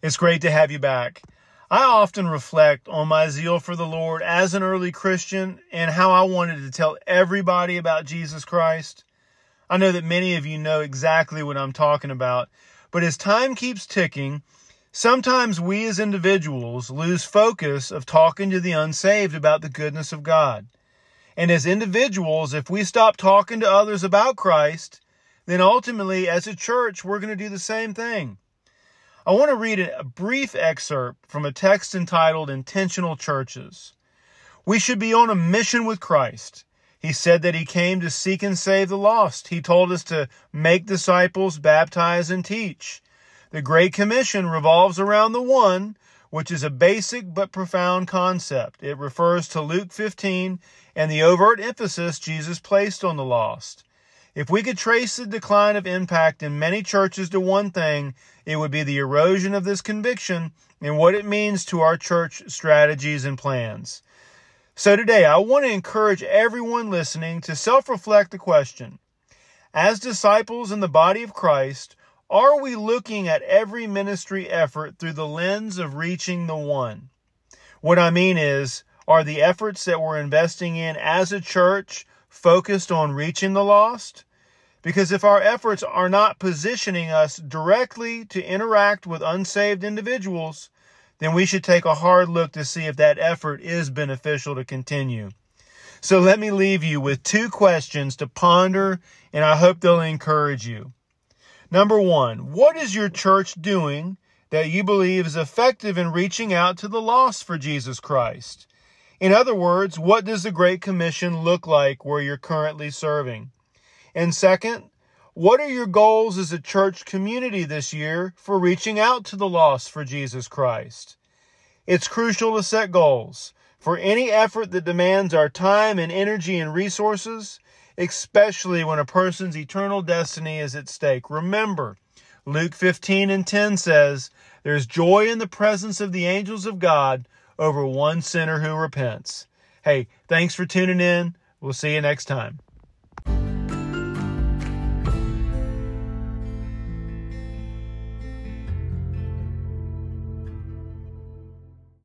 It's great to have you back. I often reflect on my zeal for the Lord as an early Christian and how I wanted to tell everybody about Jesus Christ. I know that many of you know exactly what I'm talking about, but as time keeps ticking, sometimes we as individuals lose focus of talking to the unsaved about the goodness of God. And as individuals, if we stop talking to others about Christ, then ultimately as a church, we're going to do the same thing. I want to read a brief excerpt from a text entitled Intentional Churches. We should be on a mission with Christ. He said that he came to seek and save the lost. He told us to make disciples, baptize, and teach. The Great Commission revolves around the one, which is a basic but profound concept. It refers to Luke 15 and the overt emphasis Jesus placed on the lost. If we could trace the decline of impact in many churches to one thing, it would be the erosion of this conviction and what it means to our church strategies and plans. So today, I want to encourage everyone listening to self reflect the question As disciples in the body of Christ, are we looking at every ministry effort through the lens of reaching the one? What I mean is, are the efforts that we're investing in as a church focused on reaching the lost? Because if our efforts are not positioning us directly to interact with unsaved individuals, then we should take a hard look to see if that effort is beneficial to continue. So let me leave you with two questions to ponder, and I hope they'll encourage you. Number one, what is your church doing that you believe is effective in reaching out to the lost for Jesus Christ? In other words, what does the Great Commission look like where you're currently serving? And second, what are your goals as a church community this year for reaching out to the lost for Jesus Christ? It's crucial to set goals. For any effort that demands our time and energy and resources, especially when a person's eternal destiny is at stake. Remember, Luke 15 and 10 says, There's joy in the presence of the angels of God over one sinner who repents. Hey, thanks for tuning in. We'll see you next time.